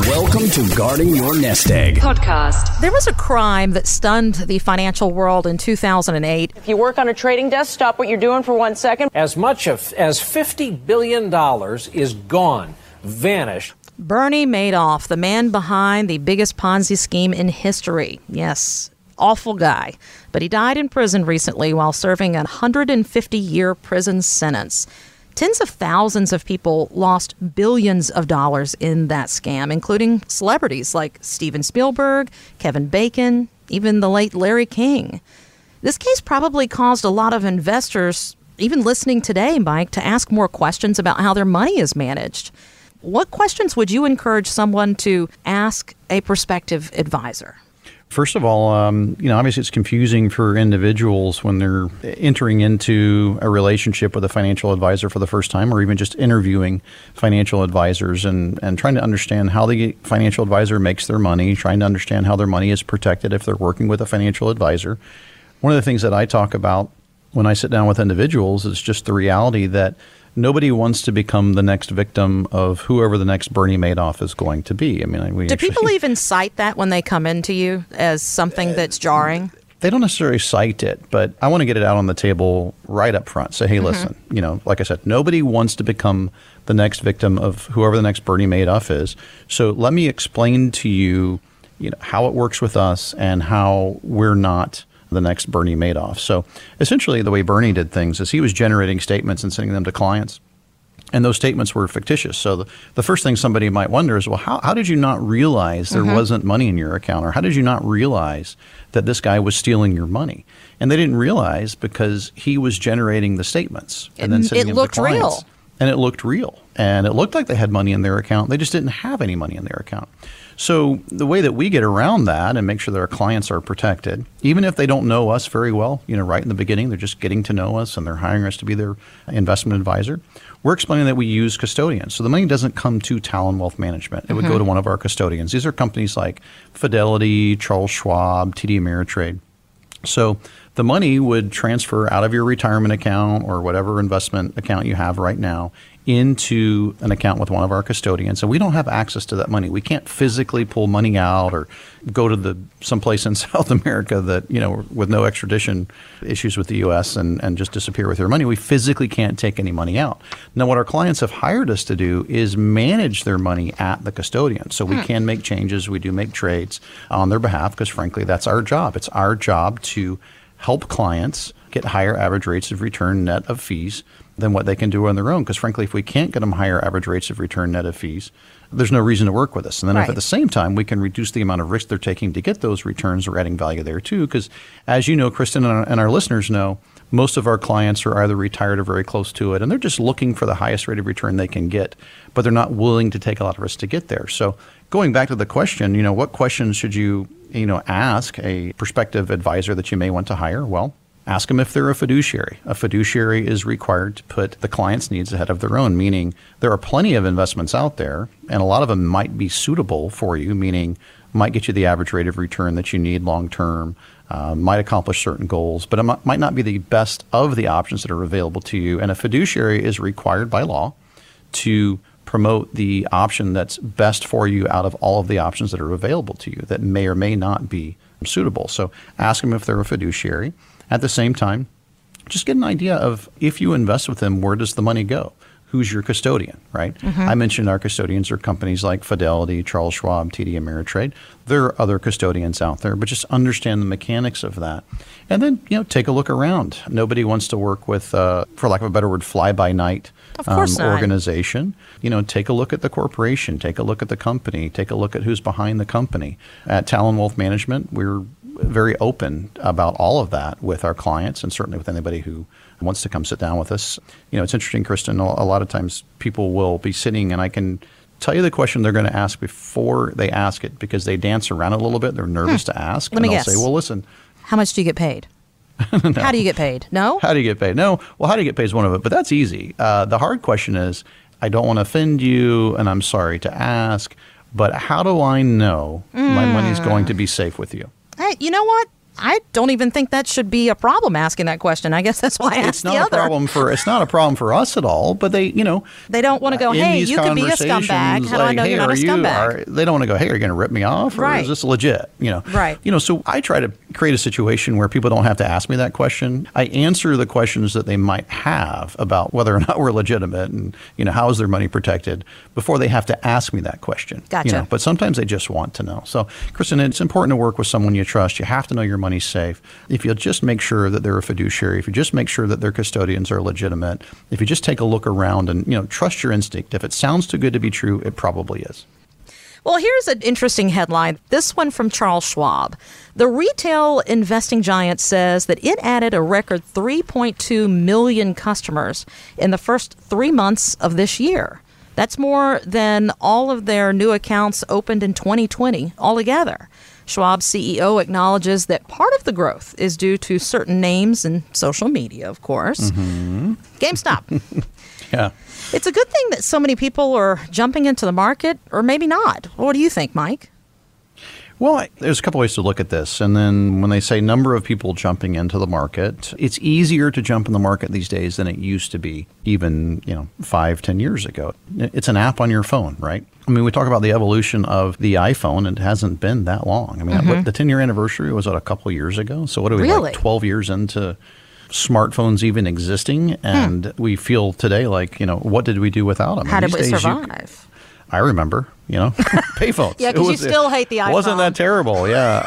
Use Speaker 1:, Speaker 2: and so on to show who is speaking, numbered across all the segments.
Speaker 1: Welcome to Guarding Your Nest Egg
Speaker 2: podcast.
Speaker 3: There was a crime that stunned the financial world in 2008.
Speaker 4: If you work on a trading desk, stop what you're doing for one second.
Speaker 5: As much of, as $50 billion is gone, vanished.
Speaker 3: Bernie Madoff, the man behind the biggest Ponzi scheme in history. Yes, awful guy. But he died in prison recently while serving a 150 year prison sentence. Tens of thousands of people lost billions of dollars in that scam, including celebrities like Steven Spielberg, Kevin Bacon, even the late Larry King. This case probably caused a lot of investors, even listening today, Mike, to ask more questions about how their money is managed. What questions would you encourage someone to ask a prospective advisor?
Speaker 6: First of all, um, you know, obviously it's confusing for individuals when they're entering into a relationship with a financial advisor for the first time, or even just interviewing financial advisors and, and trying to understand how the financial advisor makes their money, trying to understand how their money is protected if they're working with a financial advisor. One of the things that I talk about when I sit down with individuals is just the reality that nobody wants to become the next victim of whoever the next Bernie Madoff is going to be. I mean, we
Speaker 3: do
Speaker 6: actually,
Speaker 3: people even cite that when they come into you as something that's jarring?
Speaker 6: They don't necessarily cite it, but I want to get it out on the table right up front. Say, hey, mm-hmm. listen, you know, like I said, nobody wants to become the next victim of whoever the next Bernie Madoff is. So let me explain to you, you know, how it works with us and how we're not the next Bernie Madoff. So essentially, the way Bernie did things is he was generating statements and sending them to clients. And those statements were fictitious. So the, the first thing somebody might wonder is, well, how, how did you not realize there mm-hmm. wasn't money in your account? Or how did you not realize that this guy was stealing your money? And they didn't realize because he was generating the statements and then sending
Speaker 3: it
Speaker 6: them
Speaker 3: looked
Speaker 6: to clients.
Speaker 3: real.
Speaker 6: And it looked real. And it looked like they had money in their account. They just didn't have any money in their account. So the way that we get around that and make sure that our clients are protected, even if they don't know us very well, you know, right in the beginning, they're just getting to know us and they're hiring us to be their investment advisor. We're explaining that we use custodians. So the money doesn't come to Talon Wealth Management. It mm-hmm. would go mm-hmm. to one of our custodians. These are companies like Fidelity, Charles Schwab, TD Ameritrade. So the money would transfer out of your retirement account or whatever investment account you have right now into an account with one of our custodians. And we don't have access to that money. We can't physically pull money out or go to the someplace in south america that you know with no extradition issues with the us and, and just disappear with their money. We physically can't take any money out. Now what our clients have hired us to do is manage their money at the custodian. So we hmm. can make changes. We do make trades on their behalf because frankly that's our job. It's our job to help clients get higher average rates of return net of fees than what they can do on their own. Because frankly, if we can't get them higher average rates of return net of fees, there's no reason to work with us. And then right. if at the same time we can reduce the amount of risk they're taking to get those returns, we're adding value there too. Because as you know, Kristen and our, and our listeners know, most of our clients are either retired or very close to it, and they're just looking for the highest rate of return they can get, but they're not willing to take a lot of risk to get there. So going back to the question, you know, what questions should you, you know, ask a prospective advisor that you may want to hire? Well, Ask them if they're a fiduciary. A fiduciary is required to put the client's needs ahead of their own, meaning there are plenty of investments out there, and a lot of them might be suitable for you, meaning might get you the average rate of return that you need long term, uh, might accomplish certain goals, but it might not be the best of the options that are available to you. And a fiduciary is required by law to promote the option that's best for you out of all of the options that are available to you that may or may not be suitable. So ask them if they're a fiduciary. At the same time, just get an idea of if you invest with them, where does the money go? Who's your custodian, right? Mm-hmm. I mentioned our custodians are companies like Fidelity, Charles Schwab, TD Ameritrade. There are other custodians out there, but just understand the mechanics of that. And then, you know, take a look around. Nobody wants to work with, uh, for lack of a better word, fly by night um, organization. You know, take a look at the corporation, take a look at the company, take a look at who's behind the company. At Talon Wealth Management, we're very open about all of that with our clients and certainly with anybody who wants to come sit down with us. You know, it's interesting, Kristen, a lot of times people will be sitting and I can tell you the question they're going to ask before they ask it because they dance around a little bit. They're nervous hmm. to ask.
Speaker 3: Let
Speaker 6: and
Speaker 3: me guess.
Speaker 6: say, well, listen.
Speaker 3: How much do you get paid? no. How do you get paid? No?
Speaker 6: How do you get paid? No. Well, how do you get paid is one of it, but that's easy. Uh, the hard question is I don't want to offend you and I'm sorry to ask, but how do I know mm. my money's going to be safe with you?
Speaker 3: Hey, you know what? I don't even think that should be a problem asking that question. I guess that's why I asked
Speaker 6: it's not a
Speaker 3: other.
Speaker 6: problem for it's not a problem for us at all. But they, you know,
Speaker 3: They don't want to go, hey, you could be a scumbag. How do I know
Speaker 6: hey,
Speaker 3: you're not a
Speaker 6: are you-
Speaker 3: scumbag?
Speaker 6: are- they don't want to go, hey, are you going to rip me off, or
Speaker 3: Right.
Speaker 6: is this legit? You know,
Speaker 3: Right.
Speaker 6: You know, so I try to create a situation where people don't have to ask me that question. I answer the questions that they might have about whether or not we're legitimate, and you know, how is their money protected before they have to ask me that question. You
Speaker 3: Gotcha.
Speaker 6: know, but sometimes they just want to know. So, Kristen, it's important to work with someone you trust. You have to know your money's safe. If you'll just make sure that they're a fiduciary, if you just make sure that their custodians are legitimate, if you just take a look around and you know trust your instinct. If it sounds too good to be true, it probably is.
Speaker 3: Well, here's an interesting headline. This one from Charles Schwab. The retail investing giant says that it added a record 3.2 million customers in the first three months of this year. That's more than all of their new accounts opened in 2020 altogether. Schwab's CEO acknowledges that part of the growth is due to certain names in social media, of course. Mm-hmm. GameStop.
Speaker 6: Yeah.
Speaker 3: It's a good thing that so many people are jumping into the market, or maybe not. What do you think, Mike?
Speaker 6: Well, I, there's a couple ways to look at this. And then when they say number of people jumping into the market, it's easier to jump in the market these days than it used to be even, you know, five, ten years ago. It's an app on your phone, right? I mean, we talk about the evolution of the iPhone, and it hasn't been that long. I mean, what- the 10 year anniversary was what, a couple years ago? So what are we,
Speaker 3: Mm-hmm. Really?
Speaker 6: like 12 years into smartphones even existing? And we feel today like, you know, what did we do without them?
Speaker 3: Hmm. How
Speaker 6: And
Speaker 3: did we
Speaker 6: days you-
Speaker 3: survive?
Speaker 6: I remember, you know, payphones.
Speaker 3: Yeah, because you
Speaker 6: was-
Speaker 3: still hate the iPhone.
Speaker 6: Wasn't that terrible? Yeah,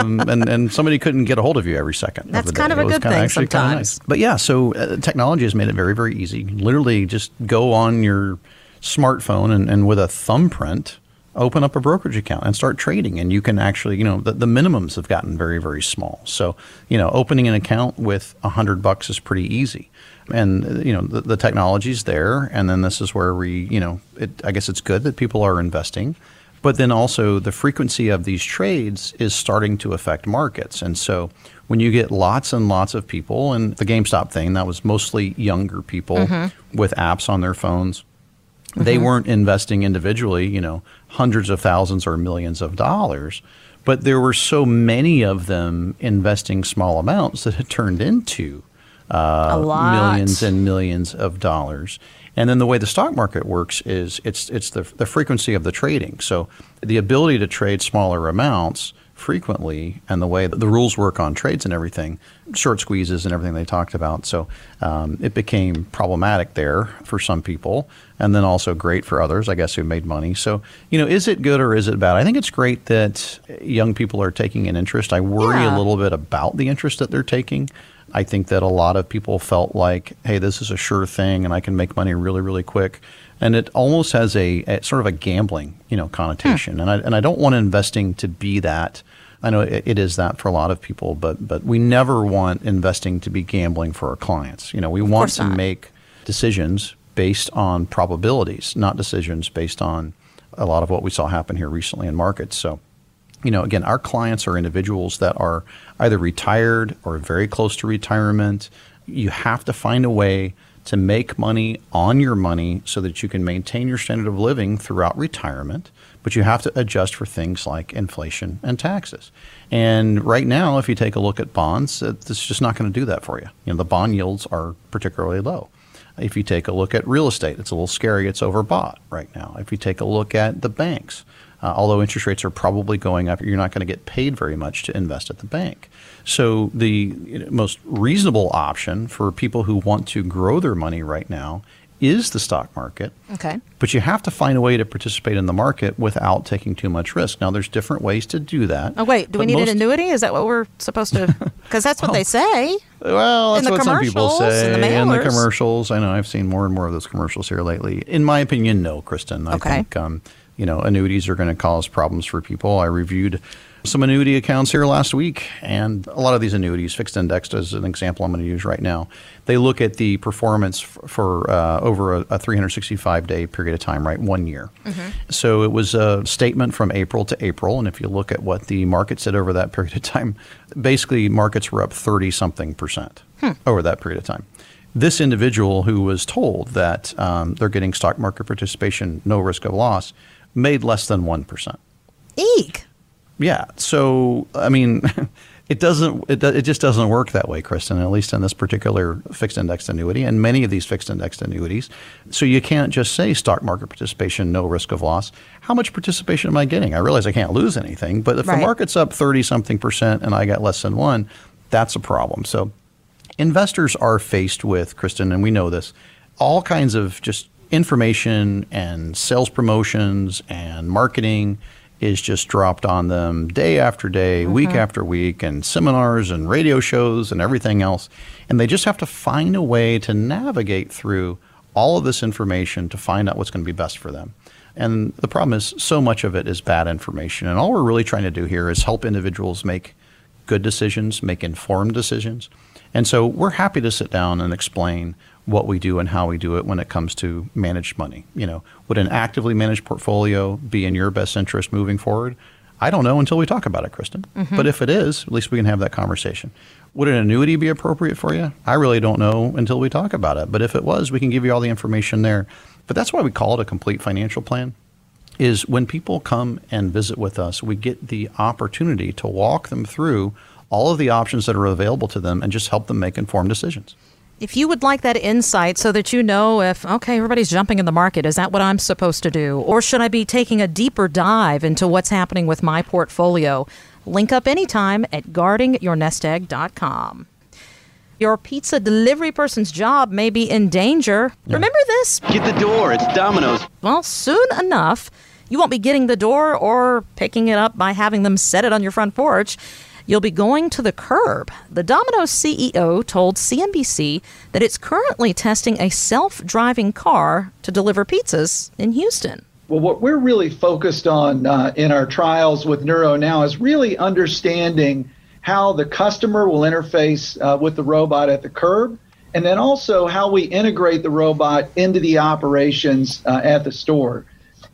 Speaker 6: um, and and somebody couldn't get a hold of you every second.
Speaker 3: That's
Speaker 6: the
Speaker 3: kind
Speaker 6: day.
Speaker 3: of a
Speaker 6: It
Speaker 3: good
Speaker 6: kinda
Speaker 3: thing
Speaker 6: kinda
Speaker 3: sometimes.
Speaker 6: nice. But yeah, so uh, technology has made it very very easy. Literally, just go on your smartphone and, and with a thumbprint. Open up a brokerage account and start trading, and you can actually, you know, the, the minimums have gotten very, very small. So, you know, opening an account with a hundred bucks is pretty easy and you know the, the technology's there and then this is where we you know it, i guess it's good that people are investing but then also the frequency of these trades is starting to affect markets and so when you get lots and lots of people and the gamestop thing that was mostly younger people mm-hmm. with apps on their phones they mm-hmm. weren't investing individually, you know, hundreds of thousands or millions of dollars, but there were so many of them investing small amounts that it turned into. Millions and millions of dollars. And then the way the stock market works is it's it's the the frequency of the trading. So the ability to trade smaller amounts frequently, and the way that the rules work on trades and everything, short squeezes and everything they talked about. So um, it became problematic there for some people, and then also great for others, I guess, who made money. So you know, is it good or is it bad? I think it's great that young people are taking an interest. I worry
Speaker 3: Yeah.
Speaker 6: a little bit about the interest that they're taking. I think that a lot of people felt like, hey, this is a sure thing and I can make money really, really quick. And it almost has a, a sort of a gambling, you know, connotation. Hmm. And I and I don't want investing to be that. I know it, it is that for a lot of people, but but we never want investing to be gambling for our clients. You know, we want to
Speaker 3: not.
Speaker 6: make decisions based on probabilities, not decisions based on a lot of what we saw happen here recently in markets. So you know, again, our clients are individuals that are either retired or very close to retirement. You have to find a way to make money on your money so that you can maintain your standard of living throughout retirement, but you have to adjust for things like inflation and taxes. And right now, if you take a look at bonds, it's just not going to do that for you. You know, the bond yields are particularly low. If you take a look at real estate, it's a little scary. It's overbought right now. If you take a look at the banks, uh, although interest rates are probably going up, you're not going to get paid very much to invest at the bank. So the most reasonable option for people who want to grow their money right now is the stock market.
Speaker 3: Okay.
Speaker 6: But you have to find a way to participate in the market without taking too much risk. Now, there's different ways to do that.
Speaker 3: Oh, wait. Do we need
Speaker 6: most-
Speaker 3: an annuity? Is that what we're supposed to? Because that's what they say.
Speaker 6: Well, that's
Speaker 3: in
Speaker 6: what some people say.
Speaker 3: and the
Speaker 6: in the commercials, I know I've seen more and more of those commercials here lately. In my opinion, no, Kristen. I
Speaker 3: Okay.
Speaker 6: think um, you know annuities are going to cause problems for people. I reviewed some annuity accounts here last week, and a lot of these annuities, fixed indexed as an example, I'm going to use right now. They look at the performance f- for uh, over a, a 365 day period of time, right? One year. So it was a statement from April to April, and if you look at what the market said over that period of time, basically markets were up 30 something percent over that period of time. This individual who was told that um, they're getting stock market participation, no risk of loss, made less than 1%.
Speaker 3: Eek.
Speaker 6: Yeah. So, I mean, It doesn't. It, it just doesn't work that way, Kristen. At least in this particular fixed indexed annuity, and many of these fixed indexed annuities. So you can't just say stock market participation, no risk of loss. How much participation am I getting? I realize I can't lose anything, but if
Speaker 3: Right.
Speaker 6: the market's up thirty something percent and I got less than one, that's a problem. So investors are faced with, Kristen, and we know this, all kinds of just information and sales promotions and marketing is just dropped on them day after day, week mm-hmm. after week, and seminars and radio shows and everything else. And they just have to find a way to navigate through all of this information to find out what's going to be best for them. And the problem is, so much of it is bad information. And all we're really trying to do here is help individuals make good decisions, make informed decisions. And so we're happy to sit down and explain what we do and how we do it when it comes to managed money. You know, would an actively managed portfolio be in your best interest moving forward? I don't know until we talk about it, Kristen. Mm-hmm. But if it is, at least we can have that conversation. Would an annuity be appropriate for you? I really don't know until we talk about it. But if it was, we can give you all the information there. But that's why we call it a complete financial plan is when people come and visit with us, we get the opportunity to walk them through all of the options that are available to them and just help them make informed decisions.
Speaker 3: If you would like that insight so that you know if, okay, everybody's jumping in the market, is that what I'm supposed to do? Or should I be taking a deeper dive into what's happening with my portfolio? Link up anytime at guardingyournestegg.com. Your pizza delivery person's job may be in danger. Remember this?
Speaker 2: Get the door. It's Domino's.
Speaker 3: Well, soon enough, you won't be getting the door or picking it up by having them set it on your front porch. You'll be going to the curb. The Domino's CEO told CNBC that it's currently testing a self driving car to deliver pizzas in Houston.
Speaker 7: Well, what we're really focused on uh, in our trials with Nuro now is really understanding how the customer will interface uh, with the robot at the curb, and then also how we integrate the robot into the operations uh, at the store.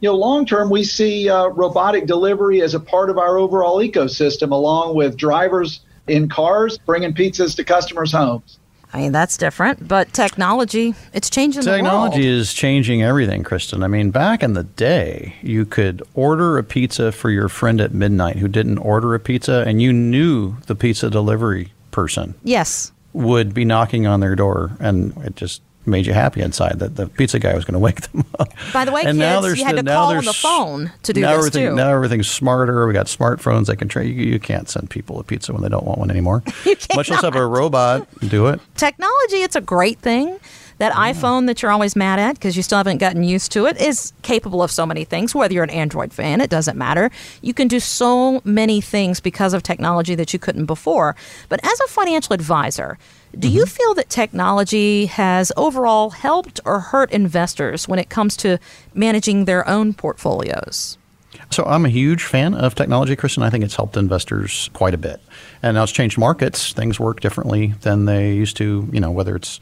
Speaker 7: You know, long term, we see uh, robotic delivery as a part of our overall ecosystem, along with drivers in cars bringing pizzas to customers' homes.
Speaker 3: I mean, that's different, but technology, it's changing the
Speaker 6: Technology is changing everything, Kristen. I mean, back in the day, you could order a pizza for your friend at midnight who didn't order a pizza, and you knew the pizza delivery person
Speaker 3: Yes.
Speaker 6: would be knocking on their door, and it just made you happy inside that the pizza guy was going to wake them up.
Speaker 3: By the way,
Speaker 6: and
Speaker 3: kids, you had to
Speaker 6: now
Speaker 3: call on the phone to do
Speaker 6: now
Speaker 3: this,
Speaker 6: everything,
Speaker 3: too.
Speaker 6: Now everything's smarter. We got smartphones that can train. You, you can't send people a pizza when they don't want one anymore.
Speaker 3: You can't.
Speaker 6: Much less have a robot do it.
Speaker 3: technology, it's a great thing. That iPhone that you're always mad at because you still haven't gotten used to it is capable of so many things. Whether you're an Android fan, it doesn't matter. You can do so many things because of technology that you couldn't before. But as a financial advisor, do you mm-hmm. feel that technology has overall helped or hurt investors when it comes to managing their own portfolios?
Speaker 6: So I'm a huge fan of technology, Kristen. I think it's helped investors quite a bit. And now it's changed markets. Things work differently than they used to, you know, whether it's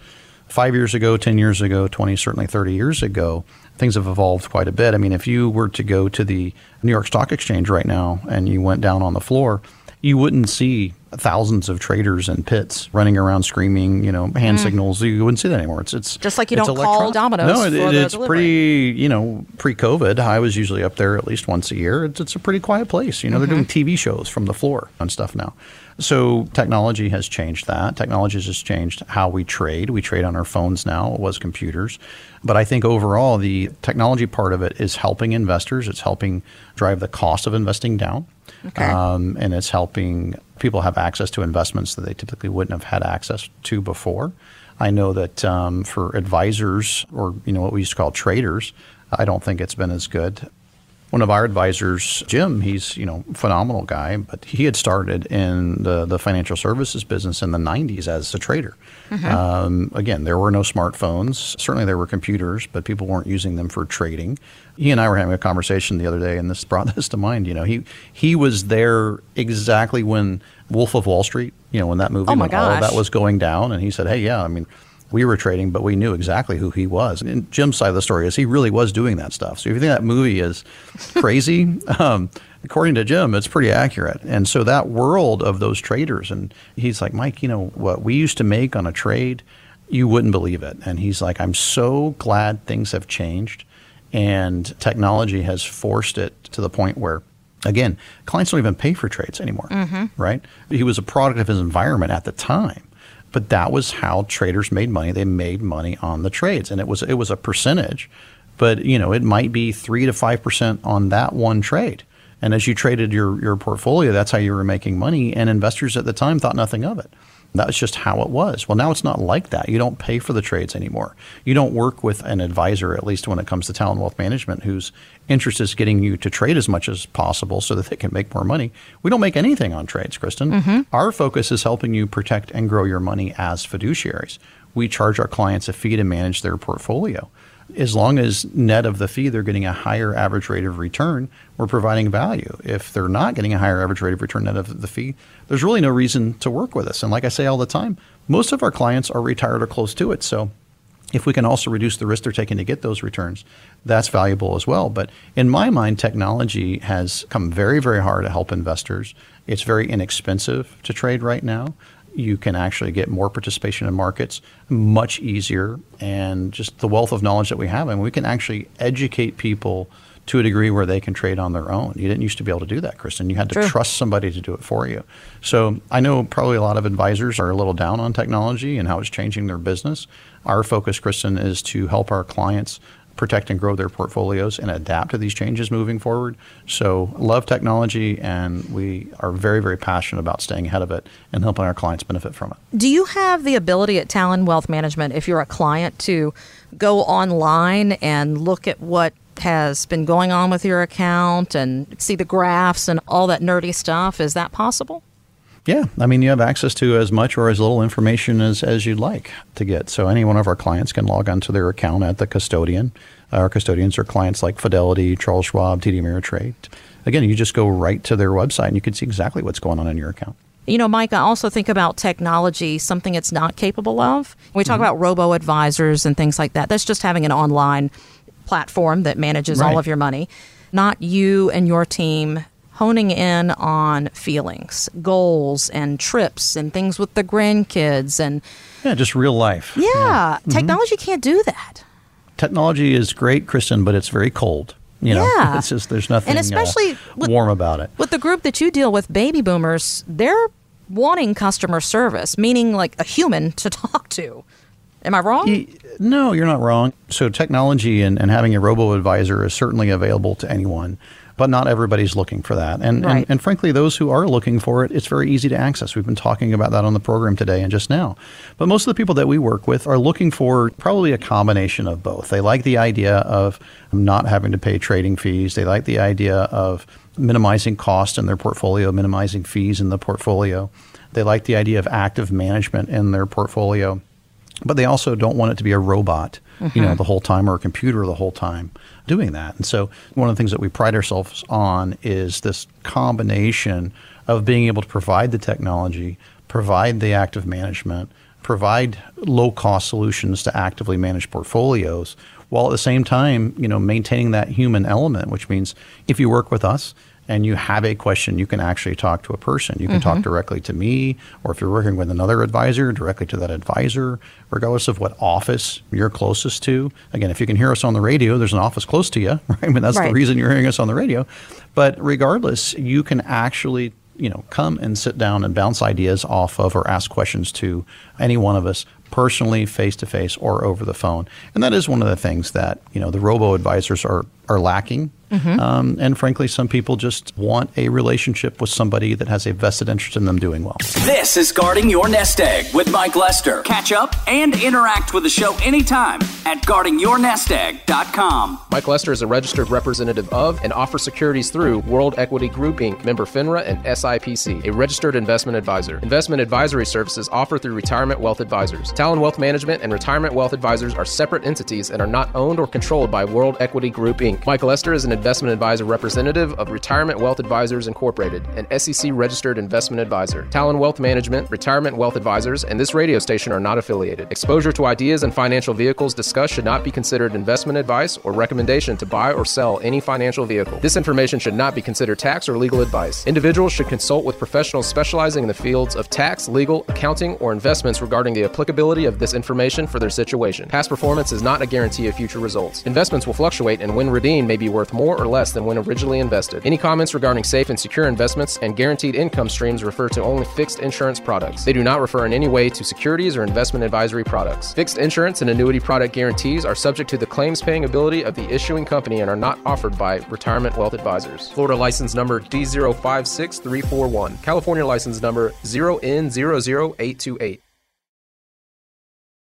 Speaker 6: five years ago, 10 years ago, 20, certainly 30 years ago. Things have evolved quite a bit. I mean, if you were to go to the New York Stock Exchange right now and you went down on the floor, you wouldn't see thousands of traders and pits running around screaming, you know, hand signals. You wouldn't see that anymore. It's it's
Speaker 3: Mm. Just like you don't call. Domino's
Speaker 6: No, it, it- it's
Speaker 3: delivery.
Speaker 6: pretty you know, pre-COVID, I was usually up there at least once a year. It's, it's a pretty quiet place. You know, they're doing
Speaker 3: Mm-hmm.
Speaker 6: TV shows from the floor and stuff now. So technology has changed that. Technology has just changed how we trade. We trade on our phones now. It was computers. But I think overall, the technology part of it is helping investors. It's helping drive the cost of investing down.
Speaker 3: Okay.
Speaker 6: Um, and it's helping people have access to investments that they typically wouldn't have had access to before. I know that um, for advisors or you know what we used to call traders, I don't think it's been as good. One of our advisors, Jim, he's you know phenomenal guy, but he had started in the, the financial services business in the '90s as a trader. Um, again, there were no smartphones. Certainly, there were computers, but people weren't using them for trading. He and I were having a conversation the other day, and this brought this to mind. You know, he he was there exactly when Wolf of Wall Street, you know, when that movie,
Speaker 3: Oh,
Speaker 6: when all of that was going down, and he said, "Hey, yeah, I mean." We were trading, but we knew exactly who he was. And Jim's side of the story is he really was doing that stuff. So if you think that movie is crazy, um, according to Jim, it's pretty accurate. And so that world of those traders, and he's like, Mike, you know what we used to make on a trade, you wouldn't believe it. And he's like, I'm so glad things have changed, and technology has forced it to the point where Again, clients don't even pay for trades anymore, right? He was a product of his environment at the time. But that was how traders made money. They made money on the trades, and it was it was a percentage, but you know it might be three to five percent on that one trade. And as you traded your your portfolio, that's how you were making money. And investors at the time thought nothing of it. That was just how it was. Well, now it's not like that. You don't pay for the trades anymore. You don't work with an advisor, at least when it comes to Talon Wealth Management, whose interest is getting you to trade as much as possible so that they can make more money. We don't make anything on trades, Kristen. Mm-hmm. Our focus is helping you protect and grow your money as fiduciaries. We charge our clients a fee to manage their portfolio. As long as net of the fee they're getting a higher average rate of return, we're providing value. If they're not getting a higher average rate of return net of the fee, there's really no reason to work with us. And like I say all the time, most of our clients are retired or close to it. So if we can also reduce the risk they're taking to get those returns, that's valuable as well. But in my mind, technology has come very, very hard to help investors. It's very inexpensive to trade right now. You can actually get more participation in markets much easier, and just the wealth of knowledge that we have, and we can actually educate people to a degree where they can trade on their own. You didn't used to be able to do that, Kristen. You had to
Speaker 3: True.
Speaker 6: trust somebody to do it for you. So I know probably a lot of advisors are a little down on technology and how it's changing their business. Our focus, Kristen, is to help our clients protect and grow their portfolios and adapt to these changes moving forward. So love technology and we are very, very passionate about staying ahead of it and helping our clients benefit from it.
Speaker 3: Do you have the ability at Talon Wealth Management, if you're a client, to go online and look at what has been going on with your account and see the graphs and all that nerdy stuff? Is that possible?
Speaker 6: Yeah, I mean, you have access to as much or as little information as, as you'd like to get. So, any one of our clients can log onto their account at the custodian. Uh, our custodians are clients like Fidelity, Charles Schwab, TD Ameritrade. Again, you just go right to their website and you can see exactly what's going on in your account.
Speaker 3: You know, Mike, I also think about technology, something it's not capable of. We talk mm-hmm. about robo advisors and things like that. That's just having an online platform that manages all of your money, not you and your team honing in on feelings, goals, and trips and things with the grandkids. And
Speaker 6: Yeah, just real life.
Speaker 3: yeah, technology can't do that.
Speaker 6: Technology is great, Kristen, but it's very cold. You know,
Speaker 3: Yeah.
Speaker 6: it's just there's nothing
Speaker 3: And especially
Speaker 6: uh,
Speaker 3: with-
Speaker 6: warm about it.
Speaker 3: With the group that you deal with, baby boomers, they're wanting customer service, meaning like a human to talk to. Am I wrong?
Speaker 6: No, you're not wrong. So technology and, and having a robo advisor is certainly available to anyone, but not everybody's looking for that. And,
Speaker 3: Right.
Speaker 6: and and frankly, those who are looking for it, it's very easy to access. We've been talking about that on the program today and just now. But most of the people that we work with are looking for probably a combination of both. They like the idea of not having to pay trading fees. They like the idea of minimizing cost in their portfolio, minimizing fees in the portfolio. They like the idea of active management in their portfolio but they also don't want it to be a robot, you know, mm-hmm. the whole time or a computer the whole time doing that. And so one of the things that we pride ourselves on is this combination of being able to provide the technology, provide the active management, provide low cost solutions to actively manage portfolios while at the same time, you know, maintaining that human element, which means if you work with us, and you have a question, you can actually talk to a person. You can talk mm-hmm. directly to me, or if you're working with another advisor, directly to that advisor, regardless of what office you're closest to. Again, if you can hear us on the radio, there's an office close to you, right? I mean, that's
Speaker 3: Right.
Speaker 6: the reason you're hearing us on the radio. But regardless, you can actually you know come and sit down and bounce ideas off of or ask questions to any one of us personally face to face or over the phone and that is one of the things that you know the robo advisors are are lacking um, and frankly some people just want a relationship with somebody that has a vested interest in them doing well
Speaker 1: This is Guarding Your Nest Egg with Mike Lester. Catch up and interact with the show anytime at guardingyournestegg.com.
Speaker 8: Mike Lester is a registered representative of and offers securities through World Equity Group Inc., member FINRA and SIPC, a registered investment advisor. Investment advisory services offered through Retirement Wealth Advisors. Talon Wealth Management and Retirement Wealth Advisors are separate entities and are not owned or controlled by World Equity Group Inc. Mike Lester is an investment advisor representative of Retirement Wealth Advisors Incorporated, an SEC registered investment advisor. Talon Wealth Management, Retirement Wealth Advisors, and this radio station are not affiliated. Exposure to ideas and financial vehicles discussed should not be considered investment advice or recommendation to buy or sell any financial vehicle. This information should not be considered tax or legal advice. Individuals should consult with professionals specializing in the fields of tax, legal, accounting, or investments regarding the applicability of this information for their situation. Past performance is not a guarantee of future results. Investments will fluctuate and when redeemed may be worth more or less than when originally invested. Any comments regarding safe and secure investments and guaranteed income streams refer to only fixed insurance products. They do not refer in any way to securities or investment advisory products. Fixed insurance and annuity product guarantees are subject to the claims paying ability of the issuing company and are not offered by Retirement Wealth Advisors. Florida license number D056341. California license number 0N00828.